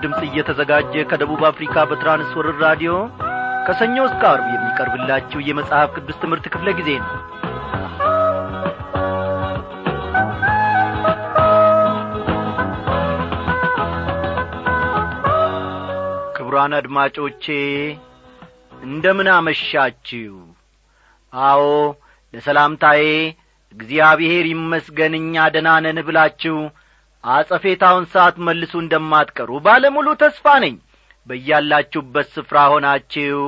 ድምፅ እየተዘጋጀ ከደቡብ አፍሪካ በትራንስወርር ራዲዮ ከሰኞ እስከ አርብ የሚቀርብላችሁ የመጽሐፍ ቅዱስ ትምህርት ክፍለ ጊዜ ነው። ክቡራን አድማጮቼ እንደምን አመሻችሁ? አዎ ለሰላምታዬ እግዚአብሔር ይመስገን እኛ ደናነን ብላችሁ አጸፌታውን ሰዓት መልሱ እንደማትቀሩ ባለሙሉ ተስፋ ነኝ። በያላችሁበት ስፍራ ሆናችሁ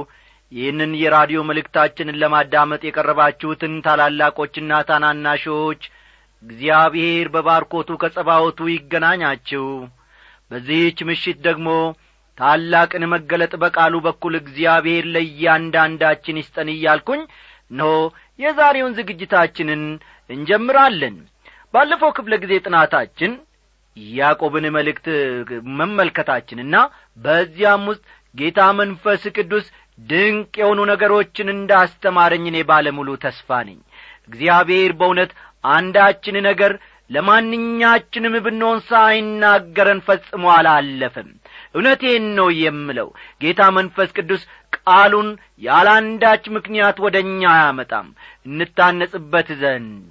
ይህንን የራዲዮ መልእክታችንን ለማዳመጥ የቀረባችሁትን ታላላቆችና ታናናሾች እግዚአብሔር በባርኮቱ ከጸባወቱ ይገናኛችሁ። በዚህች ምሽት ደግሞ ታላቅን መገለጥ በቃሉ በኩል እግዚአብሔር ለእያንዳንዳችን ይስጠን እያልኩኝ እነሆ የዛሬውን ዝግጅታችንን እንጀምራለን። ባለፈው ክፍለ ጊዜ ጥናታችን ያዕቆብን መልእክት መመልከታችንና በዚያም ውስጥ ጌታ መንፈስ ቅዱስ ድንቅ የሆኑ ነገሮችን እንዳስተማረኝ እኔ ባለሙሉ ተስፋ ነኝ። እግዚአብሔር በእውነት አንዳችን ነገር ለማንኛችንም ብንሆን ሳይናገረን ፈጽሞ አላለፍም እውነቴን ነው የምለው ጌታ መንፈስ ቅዱስ ቃሉን ያላንዳች ምክንያት ወደ እኛ አያመጣም። እንታነጽበት ዘንድ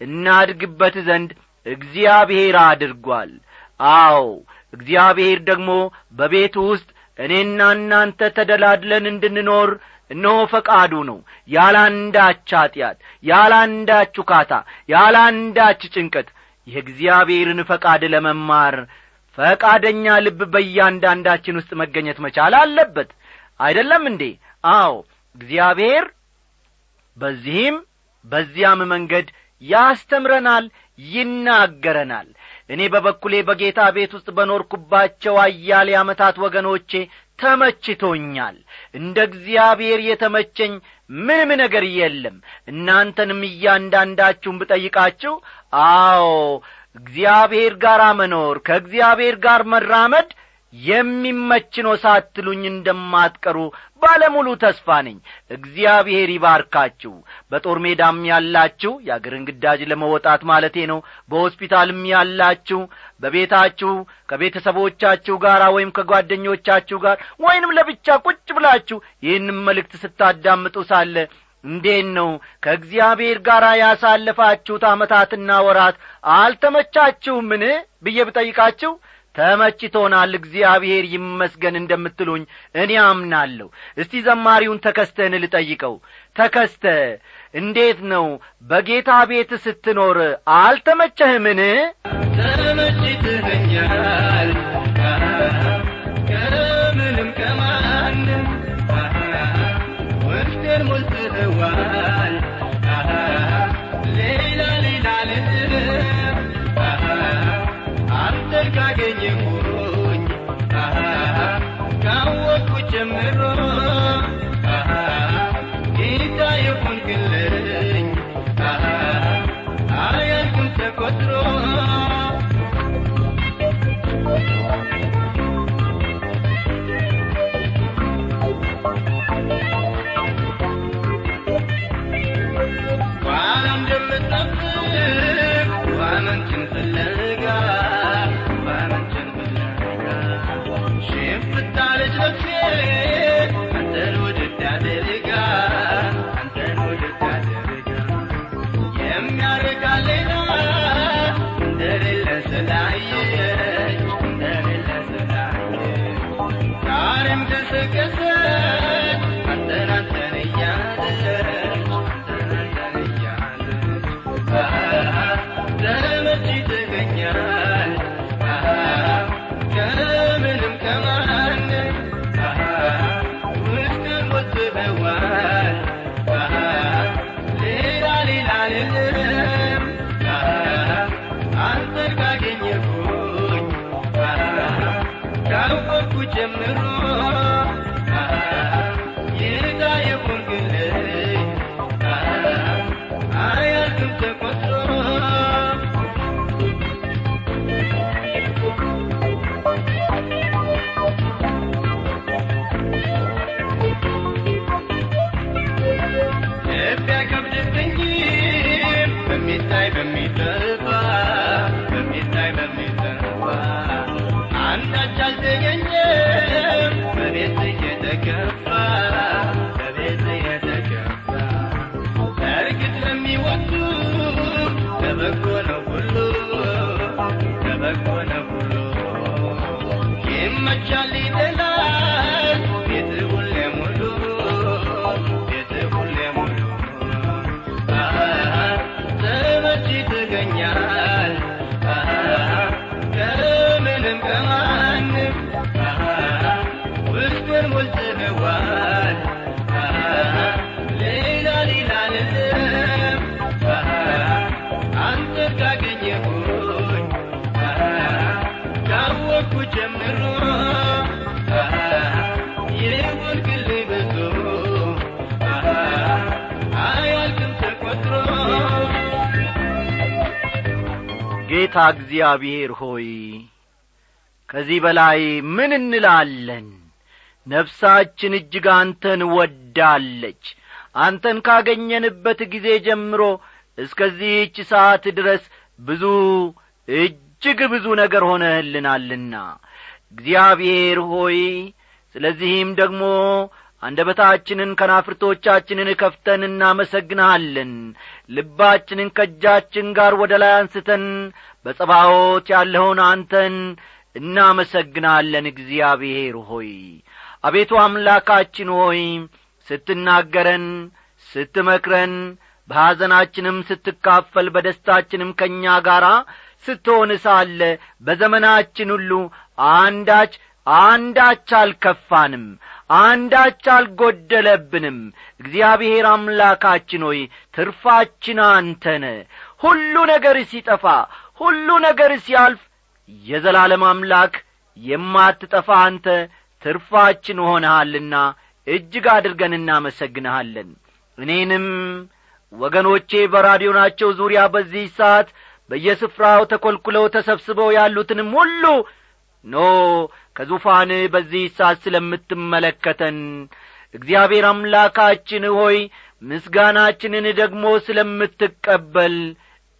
እናድግበት ዘንድ እግዚአብሔር አድርጓል። አዎ እግዚአብሔር ደግሞ በቤቱ ውስጥ እኔና እናንተ ተደላድለን እንድንኖር እነሆ ፈቃዱ ነው። ያላንዳች ኀጢአት ያላንዳች ውካታ ያላንዳች ጭንቀት የእግዚአብሔርን ፈቃድ ለመማር ፈቃደኛ ልብ በእያንዳንዳችን ውስጥ መገኘት መቻል አለበት። አይደለም እንዴ? አዎ እግዚአብሔር በዚህም በዚያም መንገድ ያስተምረናል ይናገረናል። እኔ በበኩሌ በጌታ ቤት ውስጥ በኖርኩባቸው አያሌ ዓመታት ወገኖቼ ተመችቶኛል። እንደ እግዚአብሔር የተመቸኝ ምንም ነገር የለም። እናንተንም እያንዳንዳችሁን ብጠይቃችሁ አዎ እግዚአብሔር ጋር መኖር ከእግዚአብሔር ጋር መራመድ የሚመች ነው ሳትሉኝ እንደማትቀሩ ባለሙሉ ተስፋ ነኝ። እግዚአብሔር ይባርካችሁ። በጦር ሜዳም ያላችሁ የአገርን ግዳጅ ለመወጣት ማለቴ ነው። በሆስፒታልም ያላችሁ በቤታችሁ ከቤተሰቦቻችሁ ጋር ወይም ከጓደኞቻችሁ ጋር ወይንም ለብቻ ቁጭ ብላችሁ ይህንም መልእክት ስታዳምጡ ሳለ እንዴት ነው? ከእግዚአብሔር ጋር ያሳለፋችሁት ዓመታትና ወራት አልተመቻችሁምን ብዬ ብጠይቃችሁ ተመችቶናል እግዚአብሔር ይመስገን እንደምትሉኝ እኔ አምናለሁ። እስቲ ዘማሪውን ተከስተን ልጠይቀው። ተከስተ እንዴት ነው? በጌታ ቤት ስትኖር አልተመቸህምን? ተመችትኸኛል ከምንም ከማንም ውስጤን ሞልተኸዋል ተመች ጌታ እግዚአብሔር ሆይ ከዚህ በላይ ምን እንላለን? ነፍሳችን እጅግ አንተን ወዳለች። አንተን ካገኘንበት ጊዜ ጀምሮ እስከዚህች ሰዓት ድረስ ብዙ እጅግ ብዙ ነገር ሆነህልናልና። እግዚአብሔር ሆይ ስለዚህም ደግሞ አንደበታችንን ከናፍርቶቻችንን ከፍተን እናመሰግንሃለን ልባችንን ከእጃችን ጋር ወደ ላይ አንስተን በጸባዖት ያለውን አንተን እናመሰግናለን። እግዚአብሔር ሆይ አቤቱ አምላካችን ሆይ ስትናገረን ስትመክረን በሐዘናችንም ስትካፈል በደስታችንም ከእኛ ጋር ስትሆን ሳለ በዘመናችን ሁሉ አንዳች አንዳች አልከፋንም አንዳች አልጐደለብንም። እግዚአብሔር አምላካችን ሆይ ትርፋችን አንተነ። ሁሉ ነገር ሲጠፋ ሁሉ ነገር ሲያልፍ የዘላለም አምላክ የማትጠፋ አንተ ትርፋችን ሆነሃልና እጅግ አድርገን እናመሰግንሃለን። እኔንም ወገኖቼ በራዲዮናቸው ዙሪያ በዚህ ሰዓት በየስፍራው ተኰልኩለው ተሰብስበው ያሉትንም ሁሉ ኖ ከዙፋን በዚህ ሰዓት ስለምትመለከተን። እግዚአብሔር አምላካችን ሆይ ምስጋናችንን ደግሞ ስለምትቀበል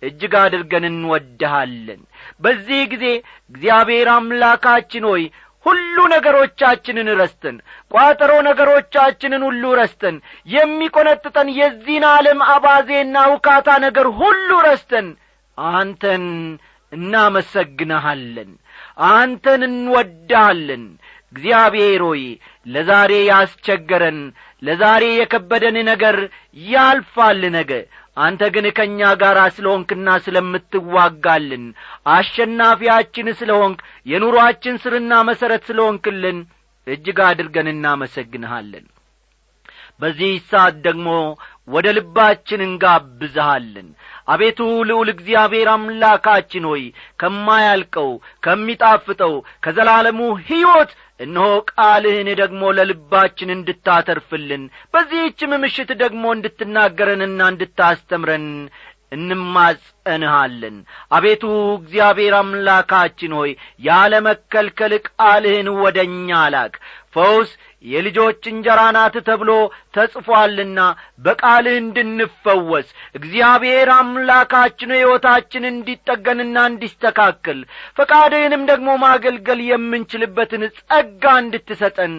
እጅግ አድርገን እንወድሃለን። በዚህ ጊዜ እግዚአብሔር አምላካችን ሆይ ሁሉ ነገሮቻችንን ረስተን ቋጠሮ ነገሮቻችንን ሁሉ ረስተን የሚቈነጥጠን የዚህን ዓለም አባዜና ውካታ ነገር ሁሉ ረስተን አንተን እናመሰግንሃለን አንተን እንወዳለን። እግዚአብሔር ሆይ ለዛሬ ያስቸገረን ለዛሬ የከበደን ነገር ያልፋል ነገ። አንተ ግን ከእኛ ጋር ስለ ሆንክና ስለምትዋጋልን አሸናፊያችን ስለ ሆንክ የኑሮአችን ስርና መሠረት ስለ ሆንክልን እጅግ አድርገን እናመሰግንሃለን። በዚህ ሰዓት ደግሞ ወደ ልባችን እንጋብዝሃለን። አቤቱ ልዑል እግዚአብሔር አምላካችን ሆይ ከማያልቀው ከሚጣፍጠው ከዘላለሙ ሕይወት እነሆ ቃልህን ደግሞ ለልባችን እንድታተርፍልን በዚህችም ምሽት ደግሞ እንድትናገረንና እንድታስተምረን እንማጸንሃለን። አቤቱ እግዚአብሔር አምላካችን ሆይ ያለ መከልከል ቃልህን ወደ እኛ ላክ። ፈውስ የልጆች እንጀራ ናት ተብሎ ተጽፏልና በቃልህ እንድንፈወስ እግዚአብሔር አምላካችን ሕይወታችን እንዲጠገንና እንዲስተካከል ፈቃድህንም ደግሞ ማገልገል የምንችልበትን ጸጋ እንድትሰጠን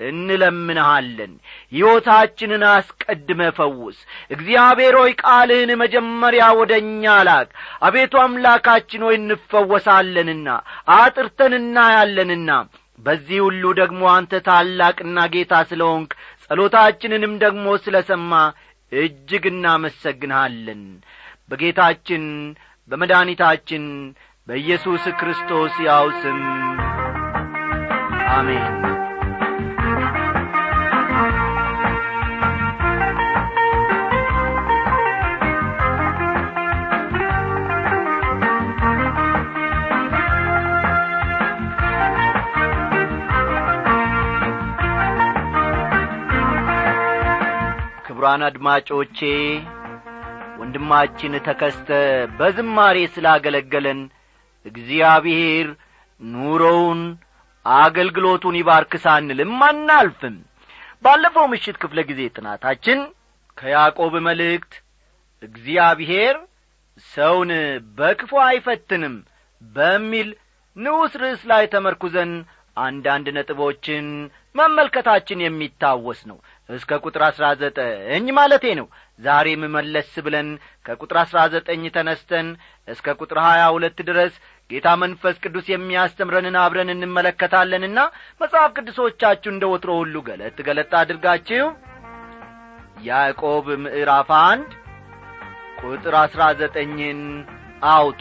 እንለምንሃለን። ሕይወታችንን አስቀድመ ፈውስ። እግዚአብሔር ሆይ ቃልህን መጀመሪያ ወደ እኛ ላክ። አቤቱ አምላካችን ሆይ እንፈወሳለንና አጥርተን እናያለንና በዚህ ሁሉ ደግሞ አንተ ታላቅና ጌታ ስለ ሆንክ ጸሎታችንንም ደግሞ ስለ ሰማ እጅግ እናመሰግንሃለን። በጌታችን በመድኃኒታችን በኢየሱስ ክርስቶስ ያው ስም አሜን ክቡራን አድማጮቼ ወንድማችን ተከስተ በዝማሬ ስላገለገለን እግዚአብሔር ኑሮውን አገልግሎቱን ይባርክ ሳንልም አናልፍም። ባለፈው ምሽት ክፍለ ጊዜ ጥናታችን ከያዕቆብ መልእክት እግዚአብሔር ሰውን በክፉ አይፈትንም በሚል ንዑስ ርዕስ ላይ ተመርኩዘን አንዳንድ ነጥቦችን መመልከታችን የሚታወስ ነው እስከ ቁጥር አሥራ ዘጠኝ ማለቴ ነው። ዛሬም መለስ ብለን ከቁጥር አሥራ ዘጠኝ ተነስተን እስከ ቁጥር ሀያ ሁለት ድረስ ጌታ መንፈስ ቅዱስ የሚያስተምረንን አብረን እንመለከታለንና መጽሐፍ ቅዱሶቻችሁ እንደ ወትሮ ሁሉ ገለጥ ገለጥ አድርጋችሁ ያዕቆብ ምዕራፍ አንድ ቁጥር አሥራ ዘጠኝን አውጡ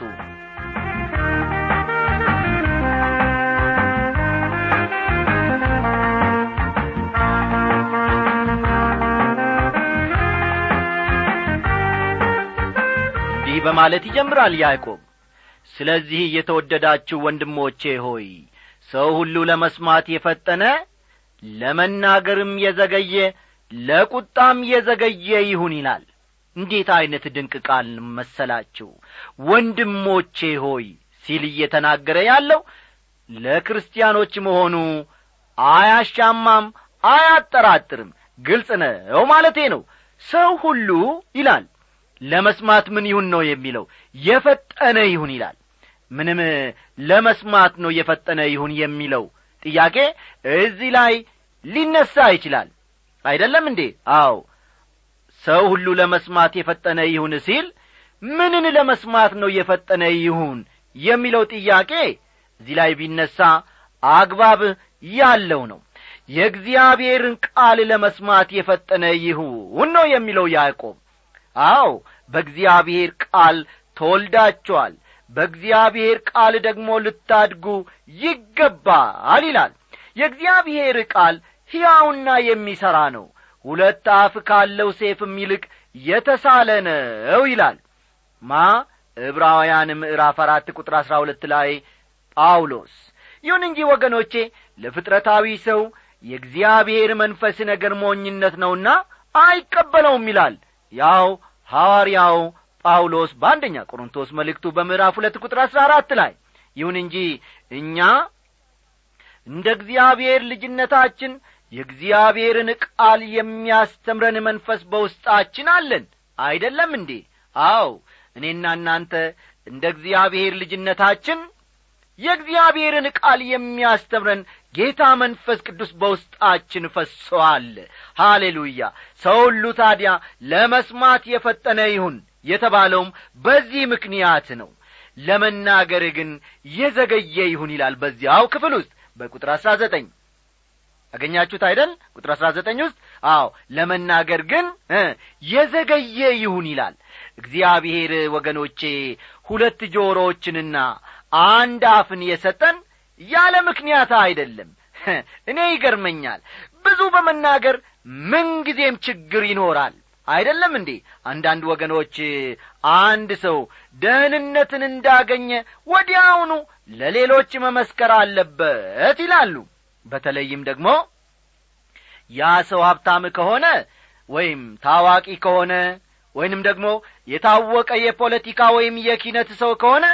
በማለት ይጀምራል ያዕቆብ። ስለዚህ የተወደዳችሁ ወንድሞቼ ሆይ ሰው ሁሉ ለመስማት የፈጠነ ለመናገርም የዘገየ ለቁጣም የዘገየ ይሁን ይላል። እንዴት ዐይነት ድንቅ ቃል መሰላችሁ! ወንድሞቼ ሆይ ሲል እየተናገረ ያለው ለክርስቲያኖች መሆኑ አያሻማም አያጠራጥርም ግልጽ ነው ማለቴ ነው። ሰው ሁሉ ይላል ለመስማት ምን ይሁን ነው የሚለው? የፈጠነ ይሁን ይላል። ምንም ለመስማት ነው የፈጠነ ይሁን የሚለው ጥያቄ እዚህ ላይ ሊነሳ ይችላል። አይደለም እንዴ? አዎ። ሰው ሁሉ ለመስማት የፈጠነ ይሁን ሲል ምንን ለመስማት ነው የፈጠነ ይሁን የሚለው ጥያቄ እዚህ ላይ ቢነሳ አግባብ ያለው ነው። የእግዚአብሔርን ቃል ለመስማት የፈጠነ ይሁን ነው የሚለው ያዕቆብ። አዎ በእግዚአብሔር ቃል ተወልዳችኋል። በእግዚአብሔር ቃል ደግሞ ልታድጉ ይገባል ይላል። የእግዚአብሔር ቃል ሕያውና የሚሠራ ነው። ሁለት አፍ ካለው ሴፍም ይልቅ የተሳለ ነው ይላል። ማ ዕብራውያን ምዕራፍ አራት ቁጥር አሥራ ሁለት ላይ ጳውሎስ ይሁን እንጂ ወገኖቼ ለፍጥረታዊ ሰው የእግዚአብሔር መንፈስ ነገር ሞኝነት ነውና አይቀበለውም ይላል። ያው ሐዋርያው ጳውሎስ በአንደኛ ቆሮንቶስ መልእክቱ በምዕራፍ ሁለት ቁጥር አሥራ አራት ላይ ይሁን እንጂ እኛ እንደ እግዚአብሔር ልጅነታችን የእግዚአብሔርን ቃል የሚያስተምረን መንፈስ በውስጣችን አለን። አይደለም እንዴ? አው እኔና እናንተ እንደ እግዚአብሔር ልጅነታችን የእግዚአብሔርን ቃል የሚያስተምረን ጌታ መንፈስ ቅዱስ በውስጣችን ፈሶአል ሃሌሉያ! ሰው ሁሉ ታዲያ ለመስማት የፈጠነ ይሁን የተባለውም በዚህ ምክንያት ነው። ለመናገር ግን የዘገየ ይሁን ይላል በዚያው ክፍል ውስጥ በቁጥር አሥራ ዘጠኝ። አገኛችሁት አይደል? ቁጥር አሥራ ዘጠኝ ውስጥ አዎ ለመናገር ግን የዘገየ ይሁን ይላል። እግዚአብሔር ወገኖቼ ሁለት ጆሮዎችንና አንድ አፍን የሰጠን ያለ ምክንያት አይደለም። እኔ ይገርመኛል። ብዙ በመናገር ምንጊዜም ችግር ይኖራል። አይደለም እንዴ? አንዳንድ ወገኖች አንድ ሰው ደህንነትን እንዳገኘ ወዲያውኑ ለሌሎች መመስከር አለበት ይላሉ። በተለይም ደግሞ ያ ሰው ሀብታም ከሆነ ወይም ታዋቂ ከሆነ ወይንም ደግሞ የታወቀ የፖለቲካ ወይም የኪነት ሰው ከሆነ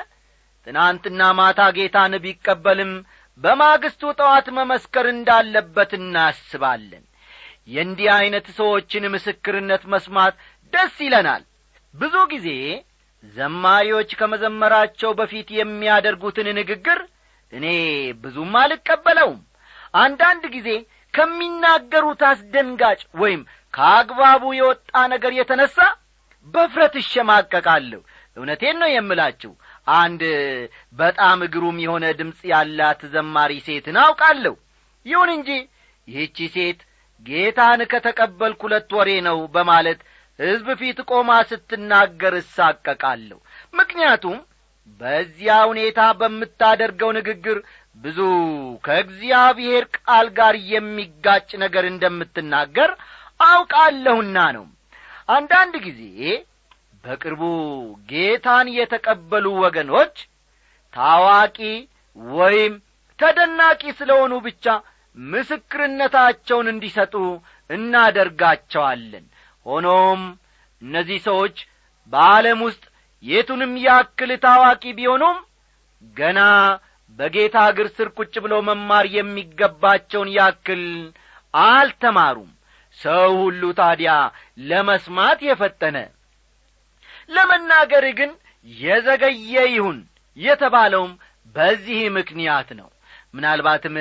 ትናንትና ማታ ጌታን ቢቀበልም በማግስቱ ጠዋት መመስከር እንዳለበት እናስባለን። የእንዲህ ዐይነት ሰዎችን ምስክርነት መስማት ደስ ይለናል። ብዙ ጊዜ ዘማሪዎች ከመዘመራቸው በፊት የሚያደርጉትን ንግግር እኔ ብዙም አልቀበለውም። አንዳንድ ጊዜ ከሚናገሩት አስደንጋጭ ወይም ከአግባቡ የወጣ ነገር የተነሣ በፍረት እሸማቀቃለሁ። እውነቴን ነው የምላችሁ አንድ በጣም ግሩም የሆነ ድምፅ ያላት ዘማሪ ሴትን አውቃለሁ። ይሁን እንጂ ይህቺ ሴት ጌታን ከተቀበልኩ ሁለት ወሬ ነው በማለት ሕዝብ ፊት ቆማ ስትናገር እሳቀቃለሁ። ምክንያቱም በዚያ ሁኔታ በምታደርገው ንግግር ብዙ ከእግዚአብሔር ቃል ጋር የሚጋጭ ነገር እንደምትናገር አውቃለሁና ነው። አንዳንድ ጊዜ በቅርቡ ጌታን የተቀበሉ ወገኖች ታዋቂ ወይም ተደናቂ ስለሆኑ ብቻ ምስክርነታቸውን እንዲሰጡ እናደርጋቸዋለን። ሆኖም እነዚህ ሰዎች በዓለም ውስጥ የቱንም ያክል ታዋቂ ቢሆኑም ገና በጌታ እግር ስር ቁጭ ብለው መማር የሚገባቸውን ያክል አልተማሩም። ሰው ሁሉ ታዲያ ለመስማት የፈጠነ ለመናገር ግን የዘገየ ይሁን የተባለውም በዚህ ምክንያት ነው። ምናልባትም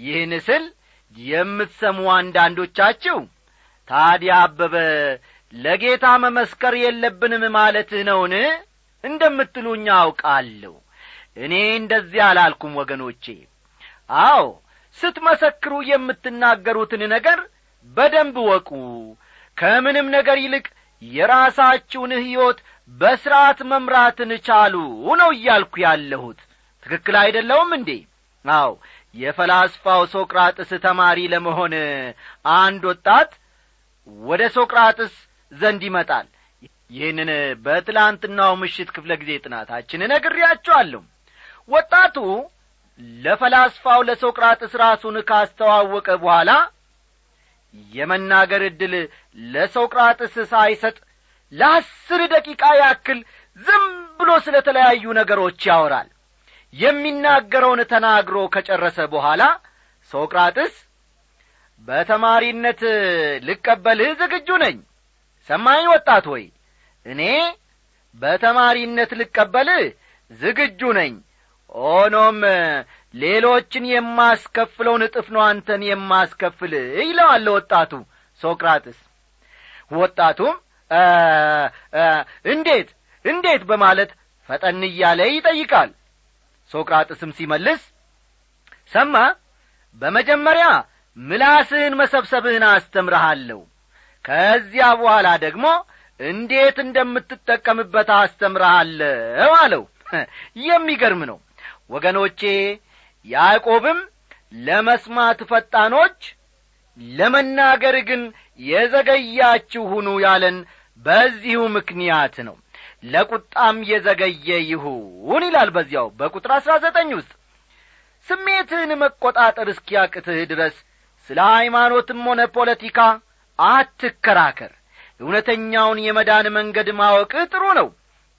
ይህን ስል የምትሰሙ አንዳንዶቻችሁ ታዲያ አበበ ለጌታ መመስከር የለብንም ማለትህ ነውን? እንደምትሉኝ አውቃለሁ። እኔ እንደዚያ አላልኩም ወገኖቼ። አዎ ስትመሰክሩ የምትናገሩትን ነገር በደንብ ወቁ ከምንም ነገር ይልቅ የራሳችሁን ሕይወት በሥርዓት መምራትን ቻሉ ነው እያልኩ ያለሁት። ትክክል አይደለውም እንዴ? አዎ የፈላስፋው ሶቅራጥስ ተማሪ ለመሆን አንድ ወጣት ወደ ሶቅራጥስ ዘንድ ይመጣል። ይህንን በትላንትናው ምሽት ክፍለ ጊዜ ጥናታችን ነግሬያቸዋለሁ ወጣቱ ለፈላስፋው ለሶቅራጥስ ራሱን ካስተዋወቀ በኋላ የመናገር ዕድል ለሶቅራጥስ ሳይሰጥ ለአስር ደቂቃ ያክል ዝም ብሎ ስለ ተለያዩ ነገሮች ያወራል። የሚናገረውን ተናግሮ ከጨረሰ በኋላ ሶቅራጥስ በተማሪነት ልቀበልህ ዝግጁ ነኝ። ሰማኝ ወጣት ሆይ እኔ በተማሪነት ልቀበልህ ዝግጁ ነኝ። ሆኖም ሌሎችን የማስከፍለውን እጥፍ ነው አንተን የማስከፍል ይለዋል ወጣቱ ሶቅራጥስ። ወጣቱም እንዴት እንዴት በማለት ፈጠን እያለ ይጠይቃል። ሶቅራጥስም ሲመልስ ሰማ በመጀመሪያ ምላስህን መሰብሰብህን አስተምረሃለሁ። ከዚያ በኋላ ደግሞ እንዴት እንደምትጠቀምበት አስተምረሃለሁ አለው። የሚገርም ነው። ወገኖቼ ያዕቆብም ለመስማት ፈጣኖች ለመናገር ግን የዘገያችሁ ሁኑ ያለን በዚሁ ምክንያት ነው። ለቁጣም የዘገየ ይሁን ይላል በዚያው በቁጥር አሥራ ዘጠኝ ውስጥ። ስሜትህን መቈጣጠር እስኪያቅትህ ድረስ ስለ ሃይማኖትም ሆነ ፖለቲካ አትከራከር። እውነተኛውን የመዳን መንገድ ማወቅህ ጥሩ ነው።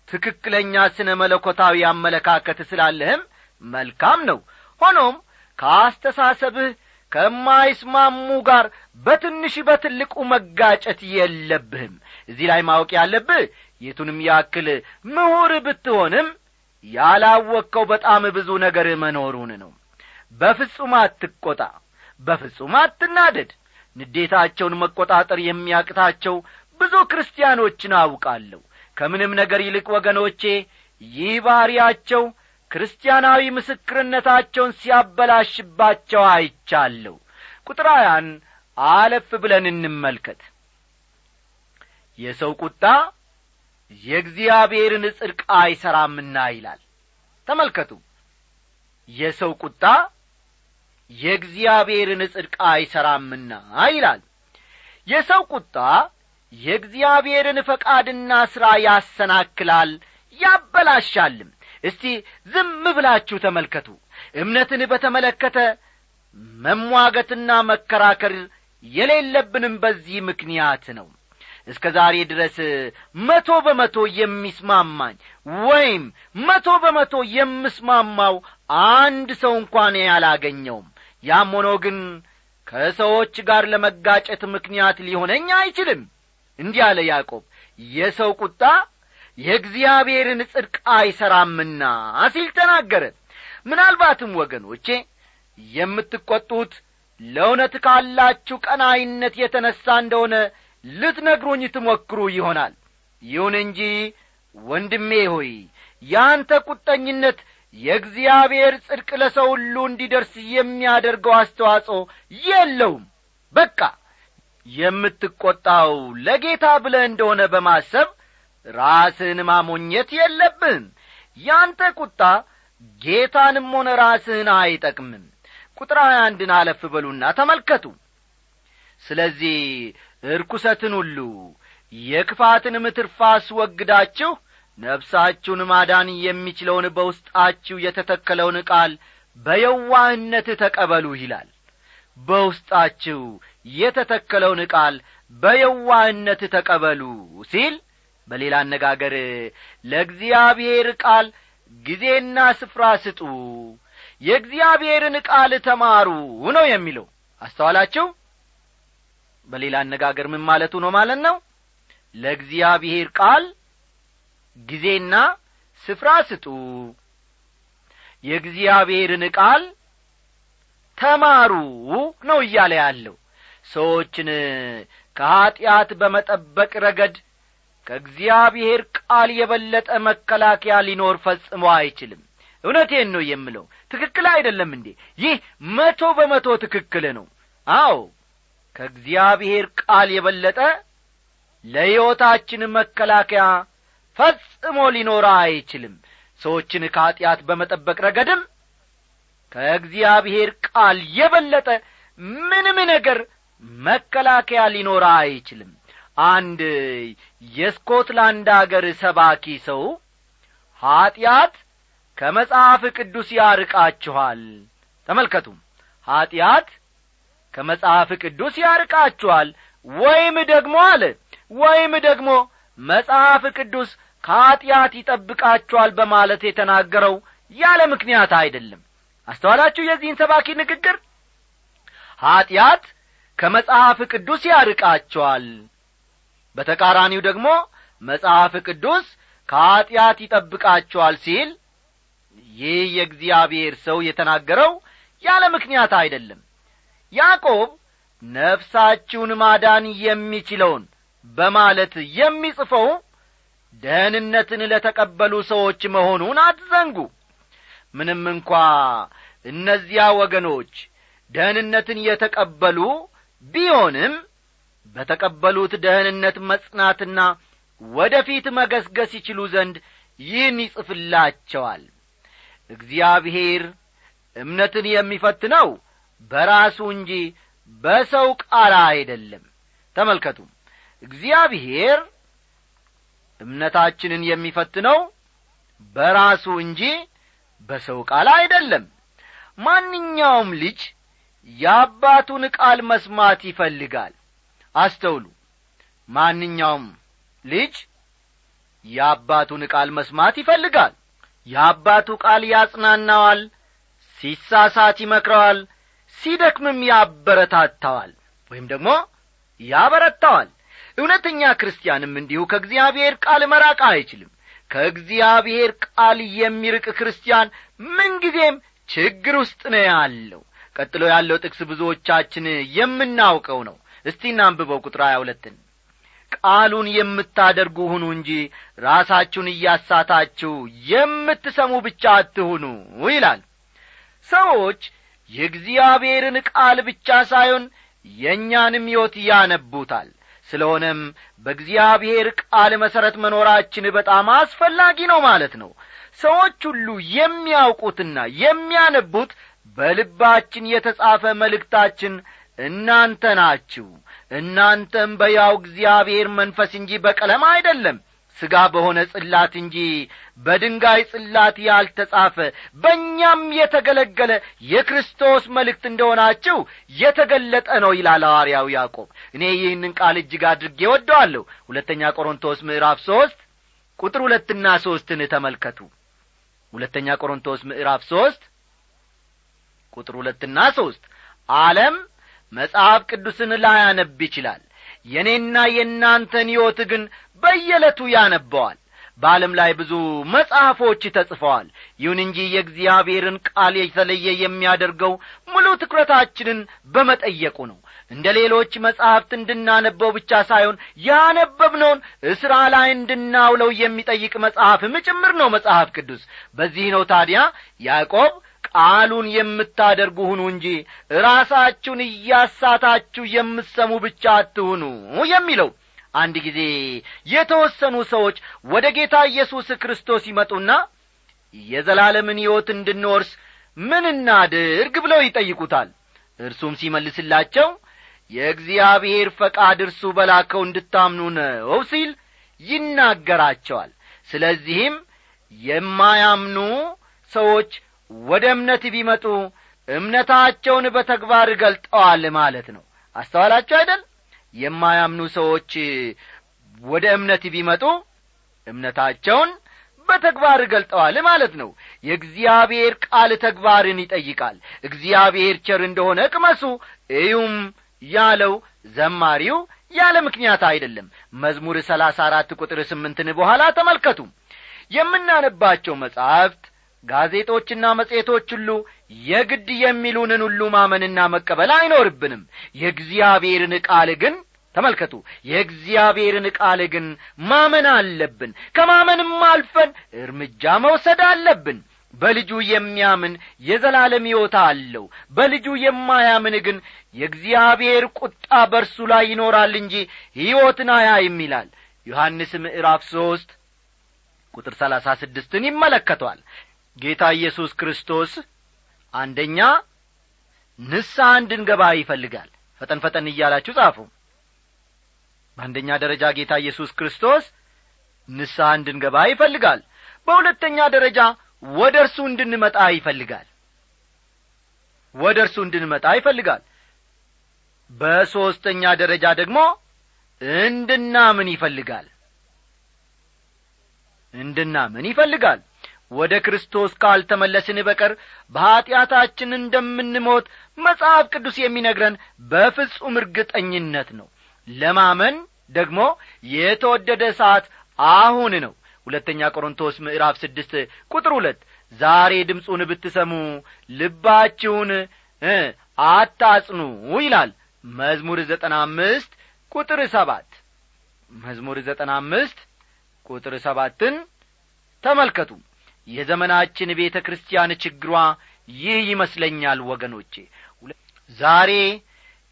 ትክክለኛ ስነ መለኮታዊ አመለካከት ስላለህም መልካም ነው ሆኖም ከአስተሳሰብህ ከማይስማሙ ጋር በትንሽ በትልቁ መጋጨት የለብህም። እዚህ ላይ ማወቅ ያለብህ የቱንም ያክል ምሁር ብትሆንም ያላወቅከው በጣም ብዙ ነገር መኖሩን ነው። በፍጹም አትቈጣ በፍጹም አትናደድ። ንዴታቸውን መቈጣጠር የሚያቅታቸው ብዙ ክርስቲያኖችን አውቃለሁ። ከምንም ነገር ይልቅ ወገኖቼ ይህ ባሕርያቸው ክርስቲያናዊ ምስክርነታቸውን ሲያበላሽባቸው አይቻለሁ። ቁጥር ሀያን አለፍ ብለን እንመልከት። የሰው ቁጣ የእግዚአብሔርን ጽድቅ አይሠራምና ይላል። ተመልከቱ። የሰው ቁጣ የእግዚአብሔርን ጽድቅ አይሠራምና ይላል። የሰው ቁጣ የእግዚአብሔርን ፈቃድና ሥራ ያሰናክላል ያበላሻልም እስቲ ዝም ብላችሁ ተመልከቱ። እምነትን በተመለከተ መሟገትና መከራከር የሌለብንም በዚህ ምክንያት ነው። እስከ ዛሬ ድረስ መቶ በመቶ የሚስማማኝ ወይም መቶ በመቶ የምስማማው አንድ ሰው እንኳን አላገኘውም። ያም ሆኖ ግን ከሰዎች ጋር ለመጋጨት ምክንያት ሊሆነኝ አይችልም። እንዲህ አለ ያዕቆብ የሰው ቁጣ የእግዚአብሔርን ጽድቅ አይሠራምና ሲል ተናገረ። ምናልባትም ወገኖቼ የምትቈጡት ለእውነት ካላችሁ ቀናይነት የተነሣ እንደሆነ ልትነግሩኝ ትሞክሩ ይሆናል። ይሁን እንጂ ወንድሜ ሆይ ያንተ ቁጠኝነት የእግዚአብሔር ጽድቅ ለሰው ሁሉ እንዲደርስ የሚያደርገው አስተዋጽኦ የለውም። በቃ የምትቈጣው ለጌታ ብለህ እንደሆነ በማሰብ ራስህን ማሞኘት የለብህም። ያንተ ቁጣ ጌታንም ሆነ ራስህን አይጠቅምም። ቁጥር ሀያ አንድን አለፍ በሉና ተመልከቱ። ስለዚህ እርኩሰትን ሁሉ የክፋትንም ትርፍ አስወግዳችሁ ነፍሳችሁን ማዳን የሚችለውን በውስጣችሁ የተተከለውን ቃል በየዋህነት ተቀበሉ ይላል። በውስጣችሁ የተተከለውን ቃል በየዋህነት ተቀበሉ ሲል በሌላ አነጋገር ለእግዚአብሔር ቃል ጊዜና ስፍራ ስጡ የእግዚአብሔርን ቃል ተማሩ ነው የሚለው። አስተዋላችሁ? በሌላ አነጋገር ምን ማለቱ ነው ማለት ነው? ለእግዚአብሔር ቃል ጊዜና ስፍራ ስጡ የእግዚአብሔርን ቃል ተማሩ ነው እያለ ያለው። ሰዎችን ከኀጢአት በመጠበቅ ረገድ ከእግዚአብሔር ቃል የበለጠ መከላከያ ሊኖር ፈጽሞ አይችልም። እውነቴን ነው የምለው። ትክክል አይደለም እንዴ? ይህ መቶ በመቶ ትክክል ነው። አዎ ከእግዚአብሔር ቃል የበለጠ ለሕይወታችን መከላከያ ፈጽሞ ሊኖራ አይችልም። ሰዎችን ከኀጢአት በመጠበቅ ረገድም ከእግዚአብሔር ቃል የበለጠ ምንም ነገር መከላከያ ሊኖራ አይችልም አንድ የስኮትላንድ አገር ሰባኪ ሰው ኀጢአት ከመጽሐፍ ቅዱስ ያርቃችኋል። ተመልከቱም። ኀጢአት ከመጽሐፍ ቅዱስ ያርቃችኋል። ወይም ደግሞ አለ ወይም ደግሞ መጽሐፍ ቅዱስ ከኀጢአት ይጠብቃችኋል በማለት የተናገረው ያለ ምክንያት አይደለም። አስተዋላችሁ የዚህን ሰባኪ ንግግር? ኀጢአት ከመጽሐፍ ቅዱስ ያርቃቸዋል በተቃራኒው ደግሞ መጽሐፍ ቅዱስ ከኀጢአት ይጠብቃቸዋል ሲል ይህ የእግዚአብሔር ሰው የተናገረው ያለ ምክንያት አይደለም። ያዕቆብ ነፍሳችሁን ማዳን የሚችለውን በማለት የሚጽፈው ደህንነትን ለተቀበሉ ሰዎች መሆኑን አትዘንጉ። ምንም እንኳ እነዚያ ወገኖች ደህንነትን የተቀበሉ ቢሆንም በተቀበሉት ደህንነት መጽናትና ወደ ፊት መገስገስ ይችሉ ዘንድ ይህን ይጽፍላቸዋል። እግዚአብሔር እምነትን የሚፈትነው በራሱ እንጂ በሰው ቃል አይደለም። ተመልከቱ። እግዚአብሔር እምነታችንን የሚፈትነው በራሱ እንጂ በሰው ቃል አይደለም። ማንኛውም ልጅ የአባቱን ቃል መስማት ይፈልጋል አስተውሉ። ማንኛውም ልጅ የአባቱን ቃል መስማት ይፈልጋል። የአባቱ ቃል ያጽናናዋል ሲሳሳት ይመክረዋል ሲደክምም ያበረታታዋል ወይም ደግሞ ያበረታዋል። እውነተኛ ክርስቲያንም እንዲሁ ከእግዚአብሔር ቃል መራቅ አይችልም። ከእግዚአብሔር ቃል የሚርቅ ክርስቲያን ምንጊዜም ችግር ውስጥ ነው ያለው። ቀጥሎ ያለው ጥቅስ ብዙዎቻችን የምናውቀው ነው እስቲ እናንብበው ቁጥር ሀያ ሁለትን። ቃሉን የምታደርጉ ሁኑ እንጂ ራሳችሁን እያሳታችሁ የምትሰሙ ብቻ አትሁኑ ይላል። ሰዎች የእግዚአብሔርን ቃል ብቻ ሳይሆን የእኛንም ሕይወት ያነቡታል። ስለሆነም በእግዚአብሔር ቃል መሠረት መኖራችን በጣም አስፈላጊ ነው ማለት ነው። ሰዎች ሁሉ የሚያውቁትና የሚያነቡት በልባችን የተጻፈ መልእክታችን እናንተ ናችሁ። እናንተም በያው እግዚአብሔር መንፈስ እንጂ በቀለም አይደለም። ሥጋ በሆነ ጽላት እንጂ በድንጋይ ጽላት ያልተጻፈ በእኛም የተገለገለ የክርስቶስ መልእክት እንደሆናችሁ የተገለጠ ነው ይላል ሐዋርያው ያዕቆብ። እኔ ይህንን ቃል እጅግ አድርጌ ወደዋለሁ ሁለተኛ ቆሮንቶስ ምዕራፍ ሦስት ቁጥር ሁለትና ሦስትን ተመልከቱ። ሁለተኛ ቆሮንቶስ ምዕራፍ ሦስት ቁጥር ሁለትና ሦስት ዓለም መጽሐፍ ቅዱስን ላያነብ ይችላል። የእኔና የእናንተን ሕይወት ግን በየዕለቱ ያነበዋል። በዓለም ላይ ብዙ መጽሐፎች ተጽፈዋል። ይሁን እንጂ የእግዚአብሔርን ቃል የተለየ የሚያደርገው ሙሉ ትኩረታችንን በመጠየቁ ነው። እንደ ሌሎች መጻሕፍት እንድናነበው ብቻ ሳይሆን ያነበብነውን እስራ ላይ እንድናውለው የሚጠይቅ መጽሐፍም ጭምር ነው መጽሐፍ ቅዱስ። በዚህ ነው ታዲያ ያዕቆብ ቃሉን የምታደርጉ ሁኑ እንጂ ራሳችሁን እያሳታችሁ የምትሰሙ ብቻ አትሁኑ የሚለው አንድ ጊዜ የተወሰኑ ሰዎች ወደ ጌታ ኢየሱስ ክርስቶስ ይመጡና የዘላለምን ሕይወት እንድንወርስ ምን እናድርግ ብለው ይጠይቁታል። እርሱም ሲመልስላቸው የእግዚአብሔር ፈቃድ እርሱ በላከው እንድታምኑ ነው ሲል ይናገራቸዋል። ስለዚህም የማያምኑ ሰዎች ወደ እምነት ቢመጡ እምነታቸውን በተግባር ገልጠዋል ማለት ነው። አስተዋላቸው አይደል? የማያምኑ ሰዎች ወደ እምነት ቢመጡ እምነታቸውን በተግባር ገልጠዋል ማለት ነው። የእግዚአብሔር ቃል ተግባርን ይጠይቃል። እግዚአብሔር ቸር እንደሆነ ቅመሱ። እዩም ያለው ዘማሪው ያለ ምክንያት አይደለም። መዝሙር ሰላሳ አራት ቁጥር ስምንትን በኋላ ተመልከቱ። የምናነባቸው መጻሕፍት ጋዜጦችና መጽሔቶች ሁሉ የግድ የሚሉንን ሁሉ ማመንና መቀበል አይኖርብንም። የእግዚአብሔርን ቃል ግን ተመልከቱ የእግዚአብሔርን ቃል ግን ማመን አለብን። ከማመንም አልፈን እርምጃ መውሰድ አለብን። በልጁ የሚያምን የዘላለም ሕይወት አለው። በልጁ የማያምን ግን የእግዚአብሔር ቁጣ በርሱ ላይ ይኖራል እንጂ ሕይወትን አያይም ይላል። ዮሐንስ ምዕራፍ ሦስት ቁጥር ሰላሳ ስድስትን ይመለከቷል ጌታ ኢየሱስ ክርስቶስ አንደኛ ንስሐ እንድንገባ ይፈልጋል። ፈጠን ፈጠን እያላችሁ ጻፉ። በአንደኛ ደረጃ ጌታ ኢየሱስ ክርስቶስ ንስሐ እንድንገባ ይፈልጋል። በሁለተኛ ደረጃ ወደ እርሱ እንድንመጣ ይፈልጋል። ወደ እርሱ እንድንመጣ ይፈልጋል። በሦስተኛ ደረጃ ደግሞ እንድናምን ይፈልጋል። እንድናምን ይፈልጋል ወደ ክርስቶስ ካልተመለስን በቀር በኀጢአታችን እንደምንሞት መጽሐፍ ቅዱስ የሚነግረን በፍጹም እርግጠኝነት ነው። ለማመን ደግሞ የተወደደ ሰዓት አሁን ነው። ሁለተኛ ቆሮንቶስ ምዕራፍ ስድስት ቁጥር ሁለት ዛሬ ድምፁን ብትሰሙ ልባችሁን አታጽኑ ይላል። መዝሙር ዘጠና አምስት ቁጥር ሰባት መዝሙር ዘጠና አምስት ቁጥር ሰባትን ተመልከቱ የዘመናችን ቤተ ክርስቲያን ችግሯ ይህ ይመስለኛል ወገኖቼ። ዛሬ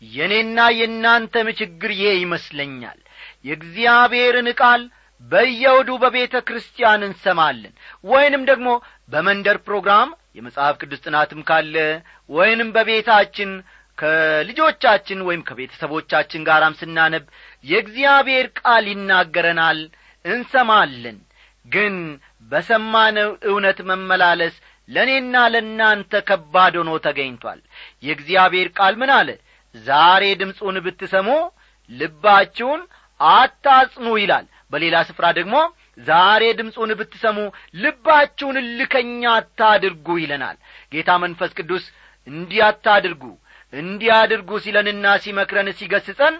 የእኔና የእናንተም ችግር ይህ ይመስለኛል። የእግዚአብሔርን ቃል በየውዱ በቤተ ክርስቲያን እንሰማለን። ወይንም ደግሞ በመንደር ፕሮግራም የመጽሐፍ ቅዱስ ጥናትም ካለ ወይንም በቤታችን ከልጆቻችን ወይም ከቤተሰቦቻችን ጋራም ስናነብ የእግዚአብሔር ቃል ይናገረናል እንሰማለን ግን በሰማነው እውነት መመላለስ ለእኔና ለእናንተ ከባድ ሆኖ ተገኝቷል። የእግዚአብሔር ቃል ምን አለ? ዛሬ ድምፁን ብትሰሙ ልባችሁን አታጽኑ ይላል። በሌላ ስፍራ ደግሞ ዛሬ ድምፁን ብትሰሙ ልባችሁን ልከኛ አታድርጉ ይለናል። ጌታ መንፈስ ቅዱስ እንዲህ አታድርጉ እንዲያድርጉ ሲለንና ሲመክረን ሲገስጸን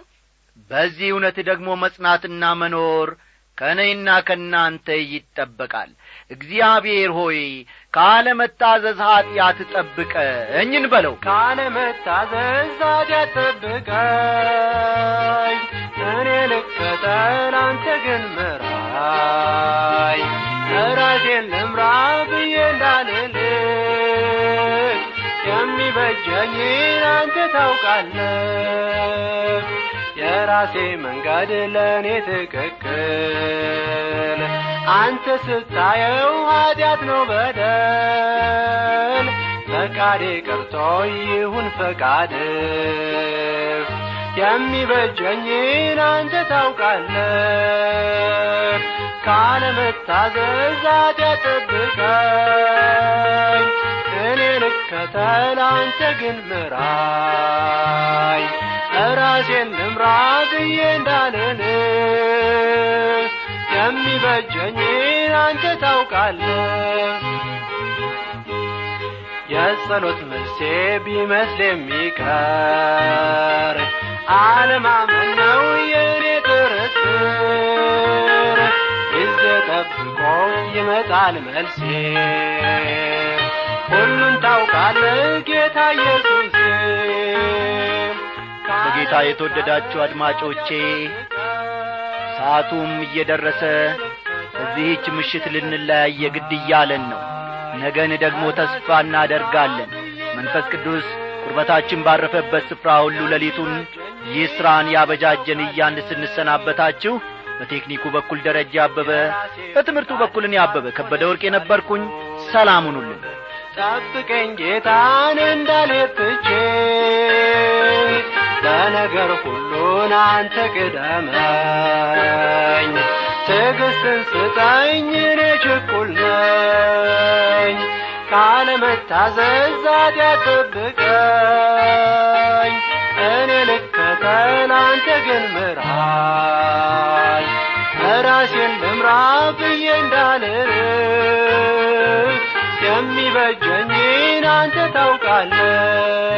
በዚህ እውነት ደግሞ መጽናትና መኖር ከእኔና ከእናንተ ይጠበቃል። እግዚአብሔር ሆይ ካለመታዘዝ ኀጢአት ጠብቀኝ በለው። ካለመታዘዝ ኃጢአት ጠብቀኝ እኔ ልከተል አንተ ግን ምራኝ። ራሴን ልምራ ብዬ እንዳልልክ የሚበጀኝን አንተ ታውቃለህ የራሴ መንገድ ለእኔ ትክክል። አንተ ስታየው ኀጢአት ነው በደል። ፈቃዴ ቀርቶ ይሁን ፈቃድ። የሚበጀኝን አንተ ታውቃለህ። ካለመታዘዝ ኃጢአት ጠብቀኝ። እኔ ልከተል አንተ ግን ምራኝ ራሴን ልምራ ብዬ እንዳልልህ የሚበጀኝን አንተ ታውቃለህ። የጸሎት መልሴ ቢመስል የሚቀር አለማመን ነው የእኔ ጥርጥር ጊዜ ጠብቆ ይመጣል መልሴ። ሁሉን ታውቃለህ ጌታ ኢየሱስ በጌታ የተወደዳችሁ አድማጮቼ ሰዓቱም እየደረሰ በዚህች ምሽት ልንለያይ የግድ እያለን ነው። ነገን ደግሞ ተስፋ እናደርጋለን። መንፈስ ቅዱስ ቁርበታችን ባረፈበት ስፍራ ሁሉ ሌሊቱን ይህ ሥራን ያበጃጀን እያን ስንሰናበታችሁ በቴክኒኩ በኩል ደረጃ አበበ በትምህርቱ በኩል አበበ ከበደ ወርቅ የነበርኩኝ። ሰላም ሁኑልን። ጠብቀኝ ጌታን እንዳልሄድ ትቼ በነገር ሁሉን አንተ ቅደመኝ። ትዕግስትን ስጠኝ እኔ ችኩል ነኝ። ካለመታዘዝ ጠብቀኝ። እኔ ልከተል አንተ ግን ምራኝ። ራሴን ልምራ ብዬ እንዳልርፍ የሚበጀኝን አንተ ታውቃለህ።